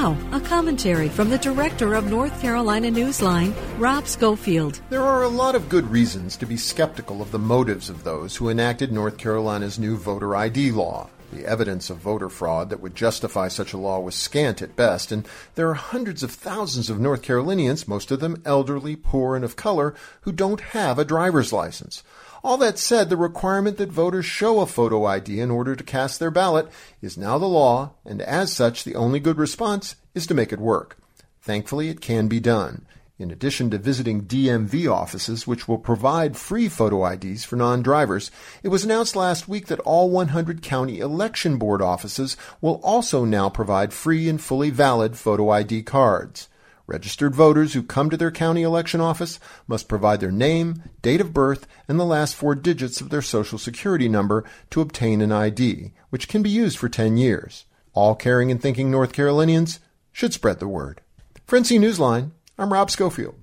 Now, a commentary from the director of North Carolina Newsline, Rob Schofield. There are a lot of good reasons to be skeptical of the motives of those who enacted North Carolina's new voter ID law. The evidence of voter fraud that would justify such a law was scant at best, and there are hundreds of thousands of North Carolinians, most of them elderly, poor, and of color, who don't have a driver's license. All that said, the requirement that voters show a photo ID in order to cast their ballot is now the law, and as such, the only good response is to make it work. Thankfully, it can be done. In addition to visiting DMV offices, which will provide free photo IDs for non-drivers, it was announced last week that all 100 county election board offices will also now provide free and fully valid photo ID cards. Registered voters who come to their county election office must provide their name, date of birth, and the last four digits of their social security number to obtain an ID, which can be used for 10 years. All caring and thinking North Carolinians should spread the word. For Newsline, I'm Rob Schofield.